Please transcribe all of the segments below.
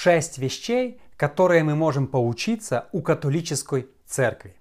шесть вещей, которые мы можем поучиться у католической церкви.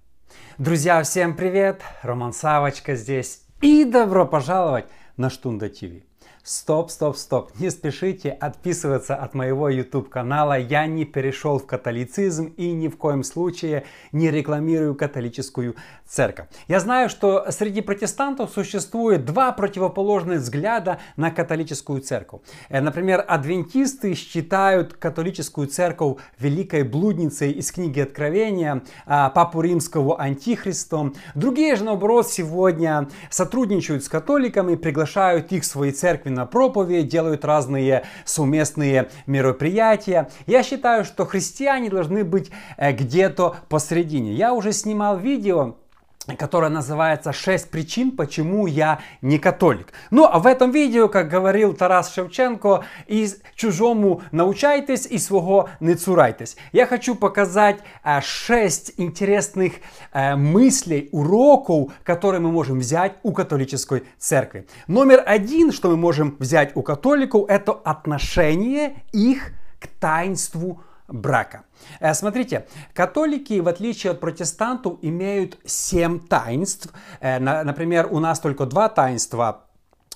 Друзья, всем привет! Роман Савочка здесь. И добро пожаловать на Штунда ТВ. Стоп, стоп, стоп. Не спешите отписываться от моего YouTube канала. Я не перешел в католицизм и ни в коем случае не рекламирую католическую церковь. Я знаю, что среди протестантов существует два противоположных взгляда на католическую церковь. Э, например, адвентисты считают католическую церковь великой блудницей из книги Откровения, а Папу Римского антихристом. Другие же, наоборот, сегодня сотрудничают с католиками, приглашают их в свои церкви на проповедь, делают разные совместные мероприятия. Я считаю, что христиане должны быть э, где-то посередине. Я уже снимал видео которая называется «6 причин, почему я не католик». Ну, а в этом видео, как говорил Тарас Шевченко, «из чужому научайтесь, и свого не цурайтесь». Я хочу показать 6 интересных э, мыслей, уроков, которые мы можем взять у католической церкви. Номер один, что мы можем взять у католиков, это отношение их к таинству брака. Э, смотрите, католики, в отличие от протестантов, имеют семь таинств. Э, например, у нас только два таинства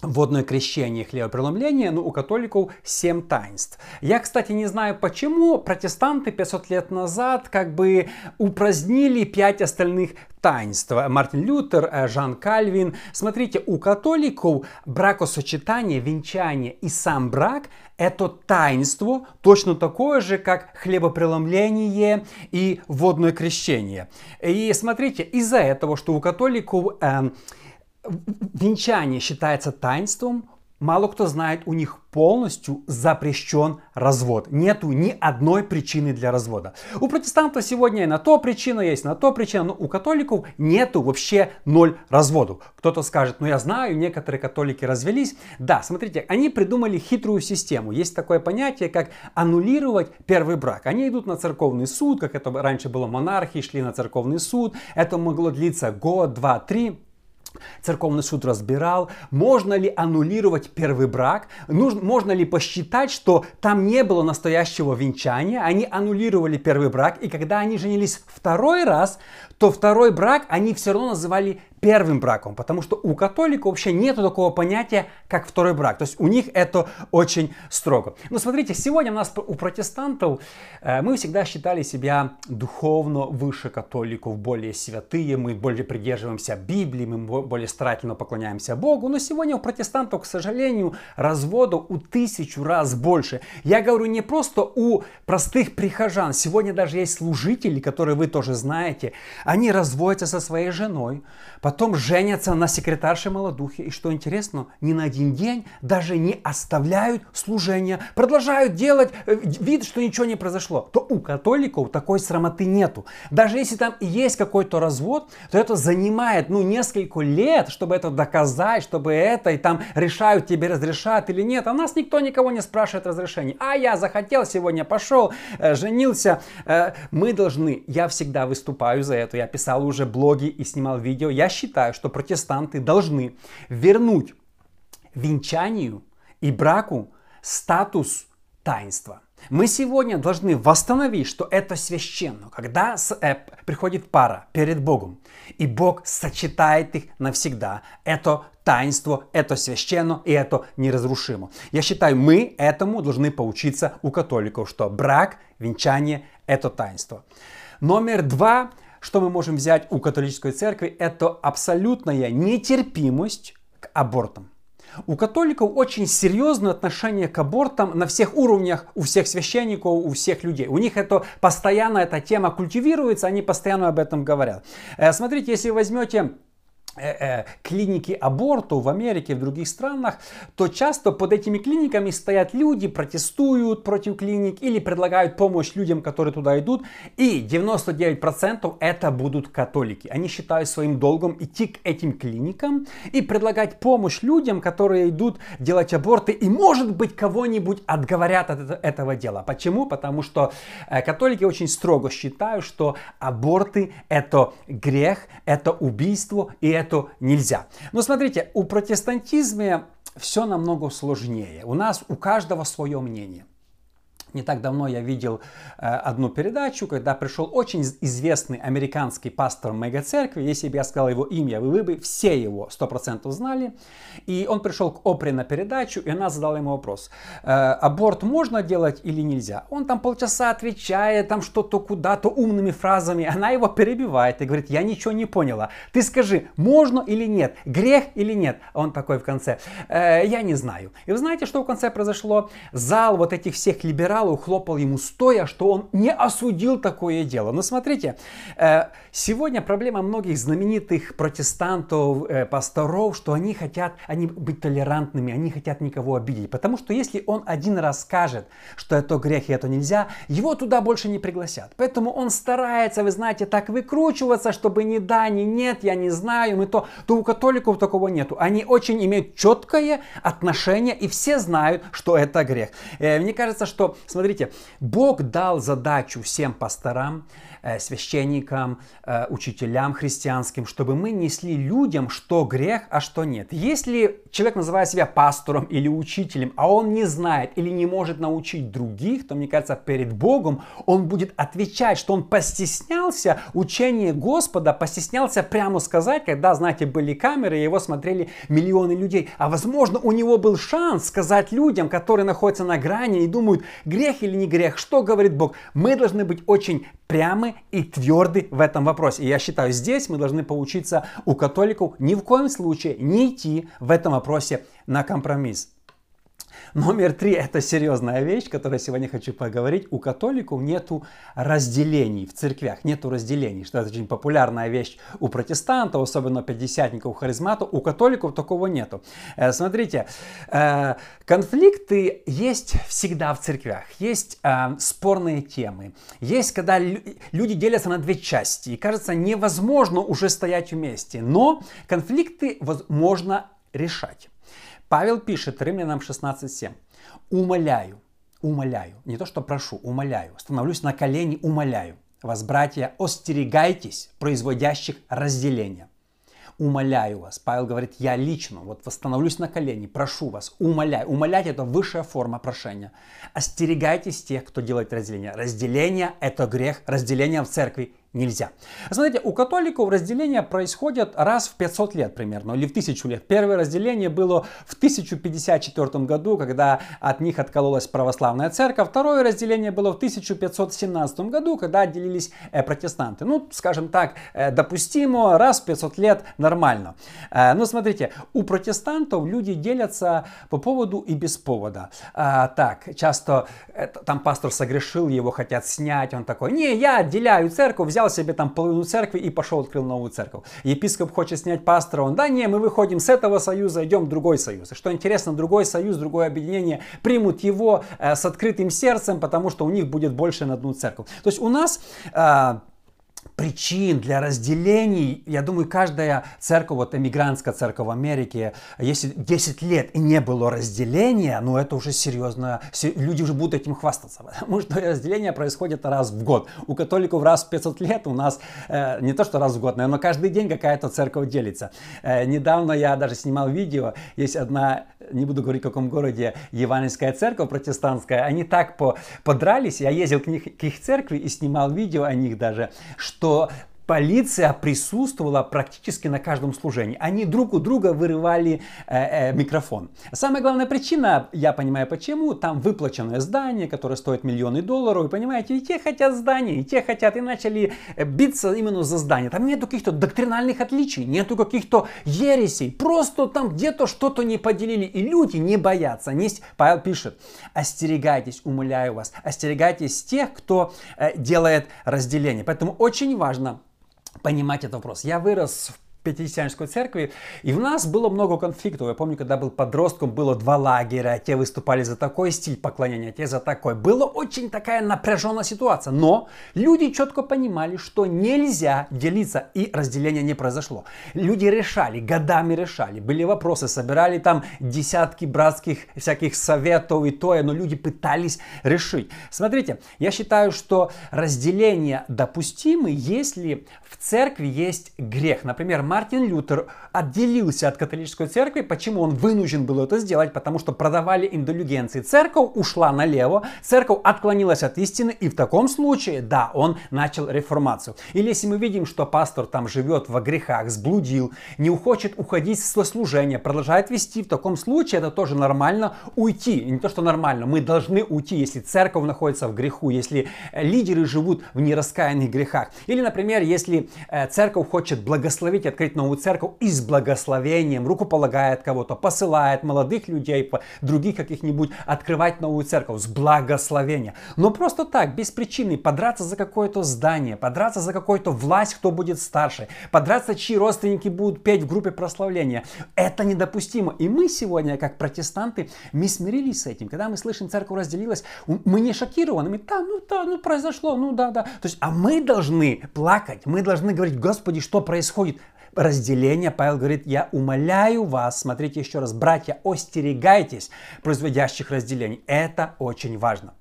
водное крещение, хлебопреломление, но у католиков семь таинств. Я, кстати, не знаю почему протестанты 500 лет назад как бы упразднили пять остальных таинств. Мартин Лютер, э, Жан Кальвин. Смотрите, у католиков бракосочетание, венчание и сам брак – это таинство точно такое же, как хлебопреломление и водное крещение. И смотрите, из-за этого, что у католиков э, венчание считается таинством, мало кто знает, у них полностью запрещен развод. Нету ни одной причины для развода. У протестантов сегодня и на то причина есть, на то причина, но у католиков нету вообще ноль разводов. Кто-то скажет, ну я знаю, некоторые католики развелись. Да, смотрите, они придумали хитрую систему. Есть такое понятие, как аннулировать первый брак. Они идут на церковный суд, как это раньше было монархии, шли на церковный суд. Это могло длиться год, два, три. Церковный суд разбирал, можно ли аннулировать первый брак, нужно, можно ли посчитать, что там не было настоящего венчания, они аннулировали первый брак, и когда они женились второй раз, то второй брак они все равно называли первым браком, потому что у католиков вообще нет такого понятия, как второй брак. То есть у них это очень строго. Но смотрите, сегодня у нас у протестантов э, мы всегда считали себя духовно выше католиков, более святые, мы более придерживаемся Библии, мы более старательно поклоняемся Богу. Но сегодня у протестантов, к сожалению, разводов у тысячу раз больше. Я говорю не просто у простых прихожан. Сегодня даже есть служители, которые вы тоже знаете. Они разводятся со своей женой, потом женятся на секретарше молодухе. И что интересно, ни на один день даже не оставляют служение, продолжают делать э, вид, что ничего не произошло. То у католиков такой срамоты нету. Даже если там и есть какой-то развод, то это занимает ну, несколько лет, чтобы это доказать, чтобы это, и там решают, тебе разрешат или нет. А нас никто никого не спрашивает разрешения. А я захотел, сегодня пошел, э, женился. Э, мы должны, я всегда выступаю за это, я писал уже блоги и снимал видео, я считаю, что протестанты должны вернуть венчанию и браку статус таинства. Мы сегодня должны восстановить, что это священно, когда э, приходит пара перед Богом, и Бог сочетает их навсегда. Это таинство, это священно и это неразрушимо. Я считаю, мы этому должны поучиться у католиков, что брак, венчание – это таинство. Номер два что мы можем взять у католической церкви, это абсолютная нетерпимость к абортам. У католиков очень серьезное отношение к абортам на всех уровнях, у всех священников, у всех людей. У них это постоянно эта тема культивируется, они постоянно об этом говорят. Э, смотрите, если возьмете клиники аборту в Америке в других странах, то часто под этими клиниками стоят люди, протестуют против клиник или предлагают помощь людям, которые туда идут. И 99% это будут католики. Они считают своим долгом идти к этим клиникам и предлагать помощь людям, которые идут делать аборты и, может быть, кого-нибудь отговорят от этого дела. Почему? Потому что э, католики очень строго считают, что аборты это грех, это убийство и это нельзя. Но смотрите, у протестантизма все намного сложнее. У нас у каждого свое мнение. Не так давно я видел э, одну передачу, когда пришел очень известный американский пастор мегацеркви. Если бы я сказал его имя, вы бы все его 100% знали. И он пришел к Опре на передачу, и она задала ему вопрос. Э, аборт можно делать или нельзя? Он там полчаса отвечает, там что-то куда-то умными фразами. Она его перебивает и говорит, я ничего не поняла. Ты скажи, можно или нет? Грех или нет? А он такой в конце, э, я не знаю. И вы знаете, что в конце произошло? Зал вот этих всех либералов генерал ухлопал ему стоя, что он не осудил такое дело. Но смотрите, э, сегодня проблема многих знаменитых протестантов, э, пасторов, что они хотят они быть толерантными, они хотят никого обидеть. Потому что если он один раз скажет, что это грех и это нельзя, его туда больше не пригласят. Поэтому он старается, вы знаете, так выкручиваться, чтобы ни да, ни нет, я не знаю, мы то, то у католиков такого нету. Они очень имеют четкое отношение и все знают, что это грех. Э, мне кажется, что Смотрите, Бог дал задачу всем пасторам, священникам, э, учителям христианским, чтобы мы несли людям, что грех, а что нет. Если человек называет себя пастором или учителем, а он не знает или не может научить других, то, мне кажется, перед Богом он будет отвечать, что он постеснялся учения Господа, постеснялся прямо сказать, когда, знаете, были камеры, его смотрели миллионы людей. А возможно, у него был шанс сказать людям, которые находятся на грани и думают, грех или не грех, что говорит Бог. Мы должны быть очень прямы и тверды в этом вопросе. И я считаю, здесь мы должны поучиться у католиков ни в коем случае не идти в этом вопросе на компромисс. Номер три – это серьезная вещь, которой сегодня хочу поговорить. У католиков нету разделений в церквях, нету разделений, что это очень популярная вещь у протестантов, особенно пятидесятников, харизматов. У католиков такого нету. Э, смотрите, э, конфликты есть всегда в церквях, есть э, спорные темы, есть, когда люди делятся на две части, и кажется невозможно уже стоять вместе, но конфликты можно решать. Павел пишет Римлянам 16.7. Умоляю, умоляю, не то что прошу, умоляю, становлюсь на колени, умоляю вас, братья, остерегайтесь производящих разделения. Умоляю вас. Павел говорит, я лично вот восстановлюсь на колени, прошу вас, умоляю. Умолять это высшая форма прошения. Остерегайтесь тех, кто делает разделение. Разделение это грех, разделение в церкви нельзя. Смотрите, у католиков разделение происходит раз в 500 лет примерно, или в 1000 лет. Первое разделение было в 1054 году, когда от них откололась православная церковь. Второе разделение было в 1517 году, когда отделились э, протестанты. Ну, скажем так, э, допустимо, раз в 500 лет нормально. Э, но смотрите, у протестантов люди делятся по поводу и без повода. А, так, часто там пастор согрешил, его хотят снять, он такой, не, я отделяю церковь, взял взял себе там половину церкви и пошел открыл новую церковь. Епископ хочет снять пастора, он, да не, мы выходим с этого союза, идем в другой союз. И что интересно, другой союз, другое объединение примут его э, с открытым сердцем, потому что у них будет больше на одну церковь. То есть у нас э, причин для разделений, я думаю, каждая церковь, вот эмигрантская церковь в Америке, если 10 лет и не было разделения, ну это уже серьезно, люди уже будут этим хвастаться, потому что разделение происходит раз в год. У католиков раз в 500 лет, у нас э, не то что раз в год, но каждый день какая-то церковь делится. Э, недавно я даже снимал видео, есть одна, не буду говорить в каком городе, евангельская церковь протестантская, они так по, подрались, я ездил к, них, к их церкви и снимал видео о них даже, что so полиция присутствовала практически на каждом служении. Они друг у друга вырывали э, э, микрофон. Самая главная причина, я понимаю почему, там выплаченное здание, которое стоит миллионы долларов. И понимаете, и те хотят здание, и те хотят, и начали э, биться именно за здание. Там нету каких-то доктринальных отличий, нету каких-то ересей. Просто там где-то что-то не поделили. И люди не боятся. Не... Павел пишет, остерегайтесь, умоляю вас, остерегайтесь тех, кто э, делает разделение. Поэтому очень важно понимать этот вопрос. Я вырос в Пятидесятнической церкви, и в нас было много конфликтов. Я помню, когда был подростком, было два лагеря, те выступали за такой стиль поклонения, те за такой. Была очень такая напряженная ситуация, но люди четко понимали, что нельзя делиться, и разделение не произошло. Люди решали, годами решали, были вопросы, собирали там десятки братских всяких советов и то, но люди пытались решить. Смотрите, я считаю, что разделение допустимы, если в церкви есть грех. Например, Мартин Лютер отделился от католической церкви. Почему он вынужден был это сделать? Потому что продавали индулигенции. Церковь ушла налево, церковь отклонилась от истины, и в таком случае, да, он начал реформацию. Или если мы видим, что пастор там живет во грехах, сблудил, не хочет уходить со служения, продолжает вести, в таком случае это тоже нормально уйти. Не то, что нормально, мы должны уйти, если церковь находится в греху, если э, лидеры живут в нераскаянных грехах. Или, например, если э, церковь хочет благословить, открыть новую церковь и с благословением рукополагает кого-то, посылает молодых людей, других каких-нибудь открывать новую церковь с благословения. Но просто так, без причины, подраться за какое-то здание, подраться за какую-то власть, кто будет старше, подраться, чьи родственники будут петь в группе прославления. Это недопустимо. И мы сегодня, как протестанты, мы смирились с этим. Когда мы слышим, церковь разделилась, мы не шокированы. Мы, да, ну да, ну произошло, ну да, да. То есть, а мы должны плакать, мы должны говорить, Господи, что происходит? Разделение, Павел говорит, я умоляю вас, смотрите еще раз, братья, остерегайтесь производящих разделений. Это очень важно.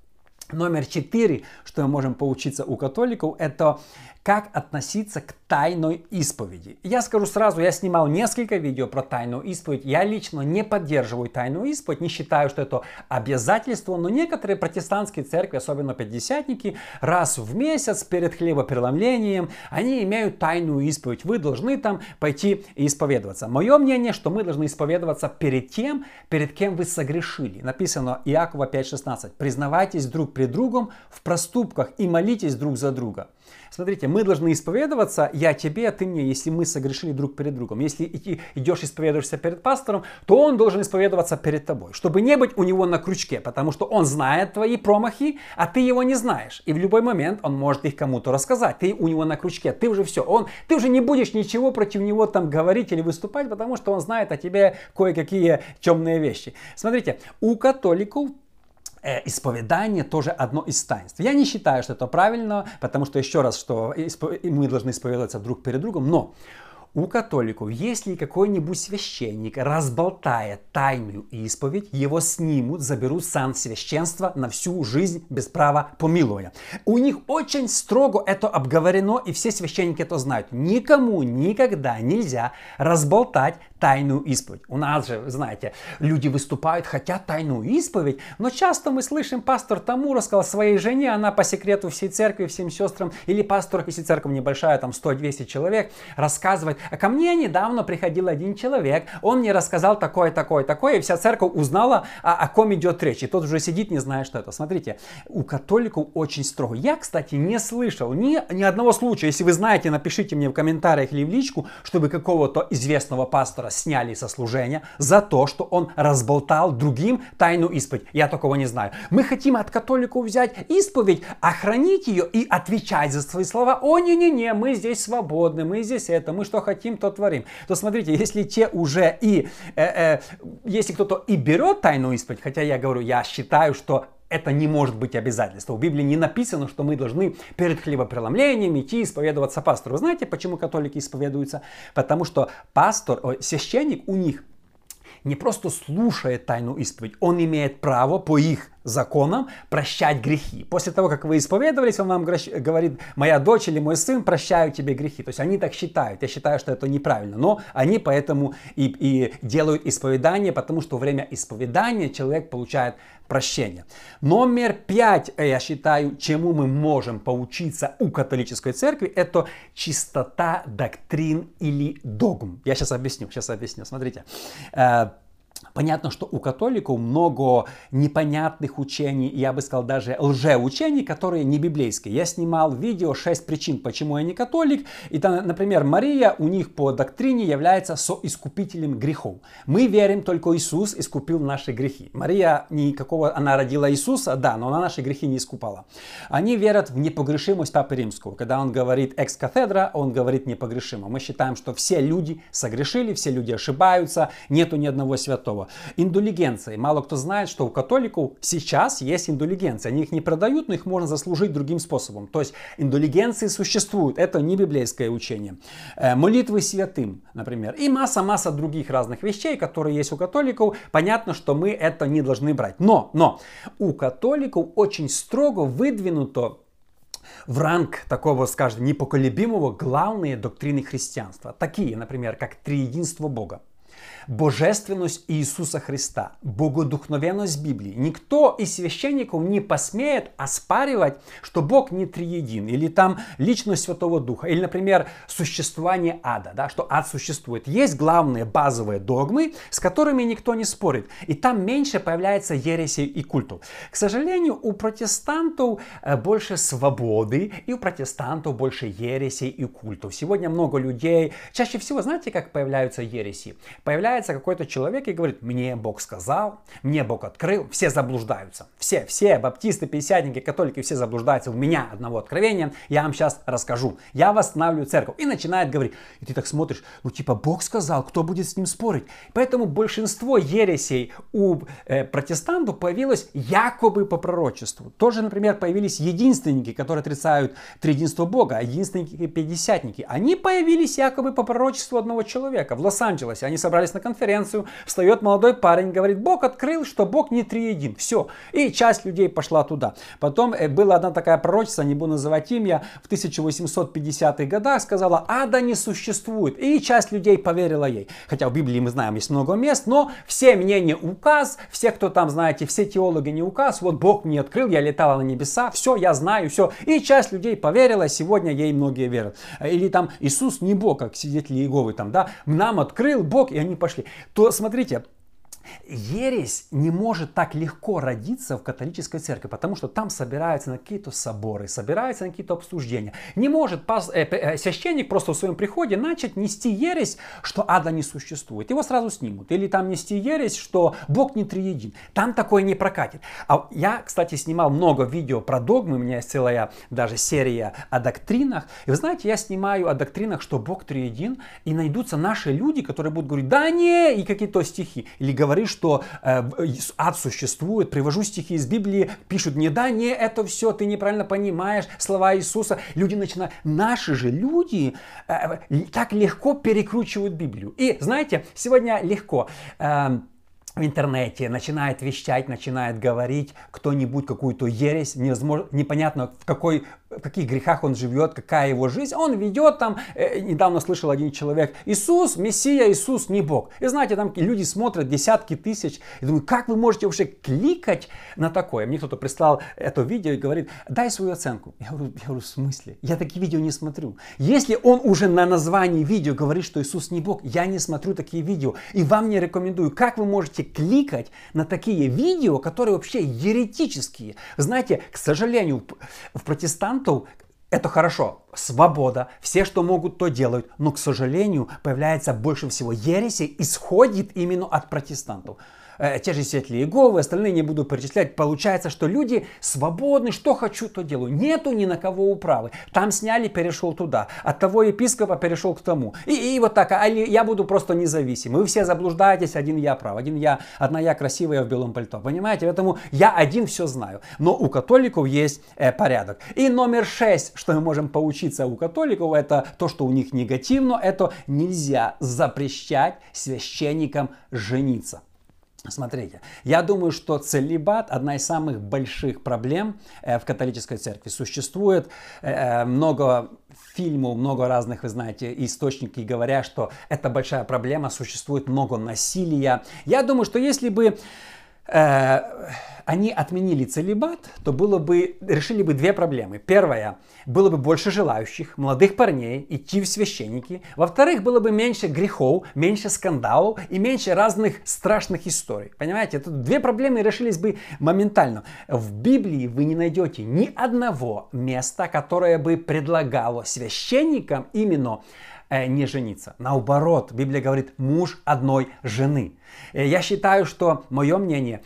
Номер четыре, что мы можем поучиться у католиков, это как относиться к тайной исповеди. Я скажу сразу, я снимал несколько видео про тайную исповедь. Я лично не поддерживаю тайную исповедь, не считаю, что это обязательство, но некоторые протестантские церкви, особенно пятидесятники, раз в месяц перед хлебопреломлением, они имеют тайную исповедь. Вы должны там пойти и исповедоваться. Мое мнение, что мы должны исповедоваться перед тем, перед кем вы согрешили. Написано Иакова 5.16. Признавайтесь друг пред другом в проступках и молитесь друг за друга. Смотрите, мы должны исповедоваться, я тебе, а ты мне, если мы согрешили друг перед другом. Если идешь исповедуешься перед пастором, то он должен исповедоваться перед тобой, чтобы не быть у него на крючке, потому что он знает твои промахи, а ты его не знаешь. И в любой момент он может их кому-то рассказать. Ты у него на крючке, ты уже все, он, ты уже не будешь ничего против него там говорить или выступать, потому что он знает о тебе кое-какие темные вещи. Смотрите, у католиков исповедание тоже одно из таинств. Я не считаю, что это правильно, потому что еще раз, что мы должны исповедоваться друг перед другом, но у католиков, если какой-нибудь священник разболтает тайную исповедь, его снимут, заберут сан священства на всю жизнь без права помилования. У них очень строго это обговорено, и все священники это знают. Никому никогда нельзя разболтать тайную исповедь. У нас же, знаете, люди выступают, хотят тайную исповедь, но часто мы слышим, пастор тому рассказал своей жене, она по секрету всей церкви, всем сестрам, или пастор, если церковь небольшая, там 100-200 человек, рассказывает, а ко мне недавно приходил один человек, он мне рассказал такое, такое, такое, и вся церковь узнала, о, о ком идет речь, и тот уже сидит, не знает, что это. Смотрите, у католиков очень строго. Я, кстати, не слышал ни, ни одного случая, если вы знаете, напишите мне в комментариях или в личку, чтобы какого-то известного пастора сняли со служения за то, что он разболтал другим тайну исповедь. Я такого не знаю. Мы хотим от католиков взять исповедь, охранить ее и отвечать за свои слова. О, не-не-не, мы здесь свободны, мы здесь это, мы что хотим, то творим. То смотрите, если те уже и, э, э, если кто-то и берет тайну исповедь, хотя я говорю, я считаю, что это не может быть обязательство. В Библии не написано, что мы должны перед хлебопреломлением идти исповедоваться пастору. Вы знаете, почему католики исповедуются? Потому что пастор, священник у них не просто слушает тайну исповедь, он имеет право по их законом прощать грехи. После того, как вы исповедовались, он вам говорит, моя дочь или мой сын прощаю тебе грехи. То есть они так считают. Я считаю, что это неправильно. Но они поэтому и, и делают исповедание, потому что во время исповедания человек получает прощение. Номер пять, э, я считаю, чему мы можем поучиться у католической церкви, это чистота доктрин или догм. Я сейчас объясню, сейчас объясню. Смотрите. Понятно, что у католиков много непонятных учений, я бы сказал даже лжеучений, которые не библейские. Я снимал видео 6 причин, почему я не католик. И там, например, Мария у них по доктрине является соискупителем грехов. Мы верим, только Иисус искупил наши грехи. Мария никакого, она родила Иисуса, да, но она наши грехи не искупала. Они верят в непогрешимость Папы Римского. Когда он говорит экс-кафедра, он говорит непогрешимо. Мы считаем, что все люди согрешили, все люди ошибаются, нету ни одного святого. Святого. Индулигенции. Мало кто знает, что у католиков сейчас есть индулигенции. Они их не продают, но их можно заслужить другим способом. То есть индулигенции существуют. Это не библейское учение. Э, молитвы святым, например. И масса-масса других разных вещей, которые есть у католиков. Понятно, что мы это не должны брать. Но, но у католиков очень строго выдвинуто в ранг такого, скажем, непоколебимого главные доктрины христианства. Такие, например, как триединство Бога, божественность Иисуса Христа, богодухновенность Библии. Никто из священников не посмеет оспаривать, что Бог не триедин, или там личность Святого Духа, или, например, существование ада, да, что ад существует. Есть главные базовые догмы, с которыми никто не спорит, и там меньше появляется ересей и культов. К сожалению, у протестантов э, больше свободы, и у протестантов больше ересей и культов. Сегодня много людей, чаще всего, знаете, как появляются ереси? Появляется какой-то человек и говорит, мне Бог сказал, мне Бог открыл, все заблуждаются. Все, все, баптисты, пятидесятники, католики, все заблуждаются. У меня одного откровения, я вам сейчас расскажу. Я восстанавливаю церковь. И начинает говорить. И ты так смотришь, ну типа Бог сказал, кто будет с ним спорить? Поэтому большинство ересей у э, протестантов появилось якобы по пророчеству. Тоже, например, появились единственники, которые отрицают триединство Бога, а единственники и пятидесятники. Они появились якобы по пророчеству одного человека в Лос-Анджелесе. Они собрались на конференцию, встает молодой парень, говорит, Бог открыл, что Бог не триедин. Все. И часть людей пошла туда. Потом э, была одна такая пророчица, не буду называть имя, в 1850-х годах сказала, ада не существует. И часть людей поверила ей. Хотя в Библии мы знаем, есть много мест, но все мнения указ, все, кто там, знаете, все теологи не указ, вот Бог мне открыл, я летала на небеса, все, я знаю, все. И часть людей поверила, сегодня ей многие верят. Или там Иисус не Бог, как свидетели Иеговы, там, да, нам открыл Бог, и они пошли. То смотрите, ересь не может так легко родиться в католической церкви, потому что там собираются на какие-то соборы, собираются на какие-то обсуждения. Не может пас, э, э, священник просто в своем приходе начать нести ересь, что ада не существует. Его сразу снимут. Или там нести ересь, что Бог не триедин. Там такое не прокатит. А я, кстати, снимал много видео про догмы. У меня есть целая даже серия о доктринах. И вы знаете, я снимаю о доктринах, что Бог триедин. И найдутся наши люди, которые будут говорить, да не, и какие-то стихи. Или говорить говорит, что э, ад существует, привожу стихи из Библии, пишут мне, да, не, это все, ты неправильно понимаешь слова Иисуса. Люди начинают, наши же люди э, так легко перекручивают Библию. И знаете, сегодня легко. Э, в интернете начинает вещать, начинает говорить кто-нибудь какую-то ересь, невозможно, непонятно в какой в каких грехах он живет, какая его жизнь. Он ведет там, э, недавно слышал один человек, Иисус, Мессия, Иисус не Бог. И знаете, там люди смотрят десятки тысяч, и думают, как вы можете вообще кликать на такое? Мне кто-то прислал это видео и говорит, дай свою оценку. Я говорю, я говорю, в смысле? Я такие видео не смотрю. Если он уже на названии видео говорит, что Иисус не Бог, я не смотрю такие видео. И вам не рекомендую. Как вы можете кликать на такие видео, которые вообще еретические? Знаете, к сожалению, в протестантах протестантов это хорошо, свобода, все, что могут, то делают. Но, к сожалению, появляется больше всего ереси, исходит именно от протестантов. Э, те же свидетели Иеговы, остальные не буду перечислять. Получается, что люди свободны, что хочу, то делаю. Нету ни на кого управы. Там сняли, перешел туда. От того епископа перешел к тому. И, и вот так, а я буду просто независим. Вы все заблуждаетесь, один я прав, один я, одна я красивая в белом пальто. Понимаете? Поэтому я один все знаю. Но у католиков есть э, порядок. И номер шесть, что мы можем поучиться у католиков, это то, что у них негативно, это нельзя запрещать священникам жениться. Смотрите, я думаю, что целибат одна из самых больших проблем э, в католической церкви. Существует э, э, много фильмов, много разных, вы знаете, источников, говоря, что это большая проблема, существует много насилия. Я думаю, что если бы они отменили целебат, то было бы, решили бы две проблемы. Первая, было бы больше желающих, молодых парней, идти в священники. Во-вторых, было бы меньше грехов, меньше скандалов и меньше разных страшных историй. Понимаете, это две проблемы решились бы моментально. В Библии вы не найдете ни одного места, которое бы предлагало священникам именно э, не жениться. Наоборот, Библия говорит муж одной жены. Э, я считаю, что мое мнение,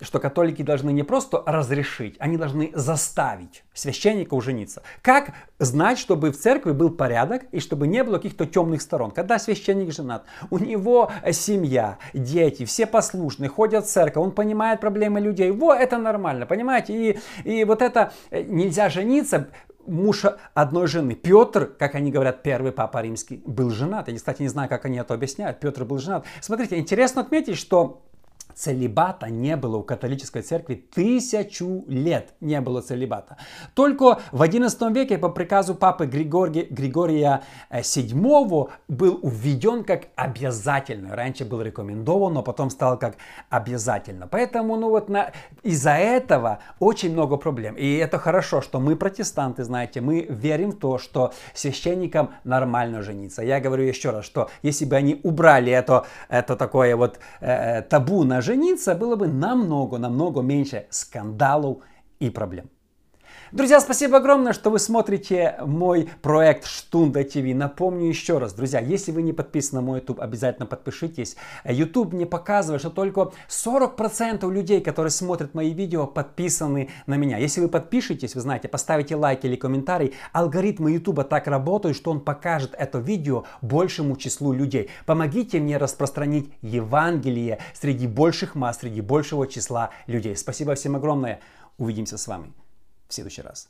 что католики должны не просто разрешить, они должны заставить священника жениться. Как знать, чтобы в церкви был порядок и чтобы не было каких-то темных сторон? Когда священник женат, у него семья, дети, все послушные, ходят в церковь, он понимает проблемы людей. Во, это нормально, понимаете? И, и вот это э, нельзя жениться, муж одной жены. Петр, как они говорят, первый папа римский, был женат. Я, кстати, не знаю, как они это объясняют. Петр был женат. Смотрите, интересно отметить, что Целебата не было у католической церкви тысячу лет не было целебата. Только в XI веке по приказу папы Григория, Григория VII был введен как обязательный. Раньше был рекомендован, но потом стал как обязательно. Поэтому ну вот на... из-за этого очень много проблем. И это хорошо, что мы протестанты, знаете, мы верим в то, что священникам нормально жениться. Я говорю еще раз, что если бы они убрали это, это такое вот э, табу на жениться, было бы намного, намного меньше скандалов и проблем. Друзья, спасибо огромное, что вы смотрите мой проект Штунда ТВ. Напомню еще раз, друзья, если вы не подписаны на мой YouTube, обязательно подпишитесь. YouTube мне показывает, что только 40% людей, которые смотрят мои видео, подписаны на меня. Если вы подпишетесь, вы знаете, поставите лайк или комментарий, алгоритмы YouTube так работают, что он покажет это видео большему числу людей. Помогите мне распространить Евангелие среди больших масс, среди большего числа людей. Спасибо всем огромное. Увидимся с вами следующий раз.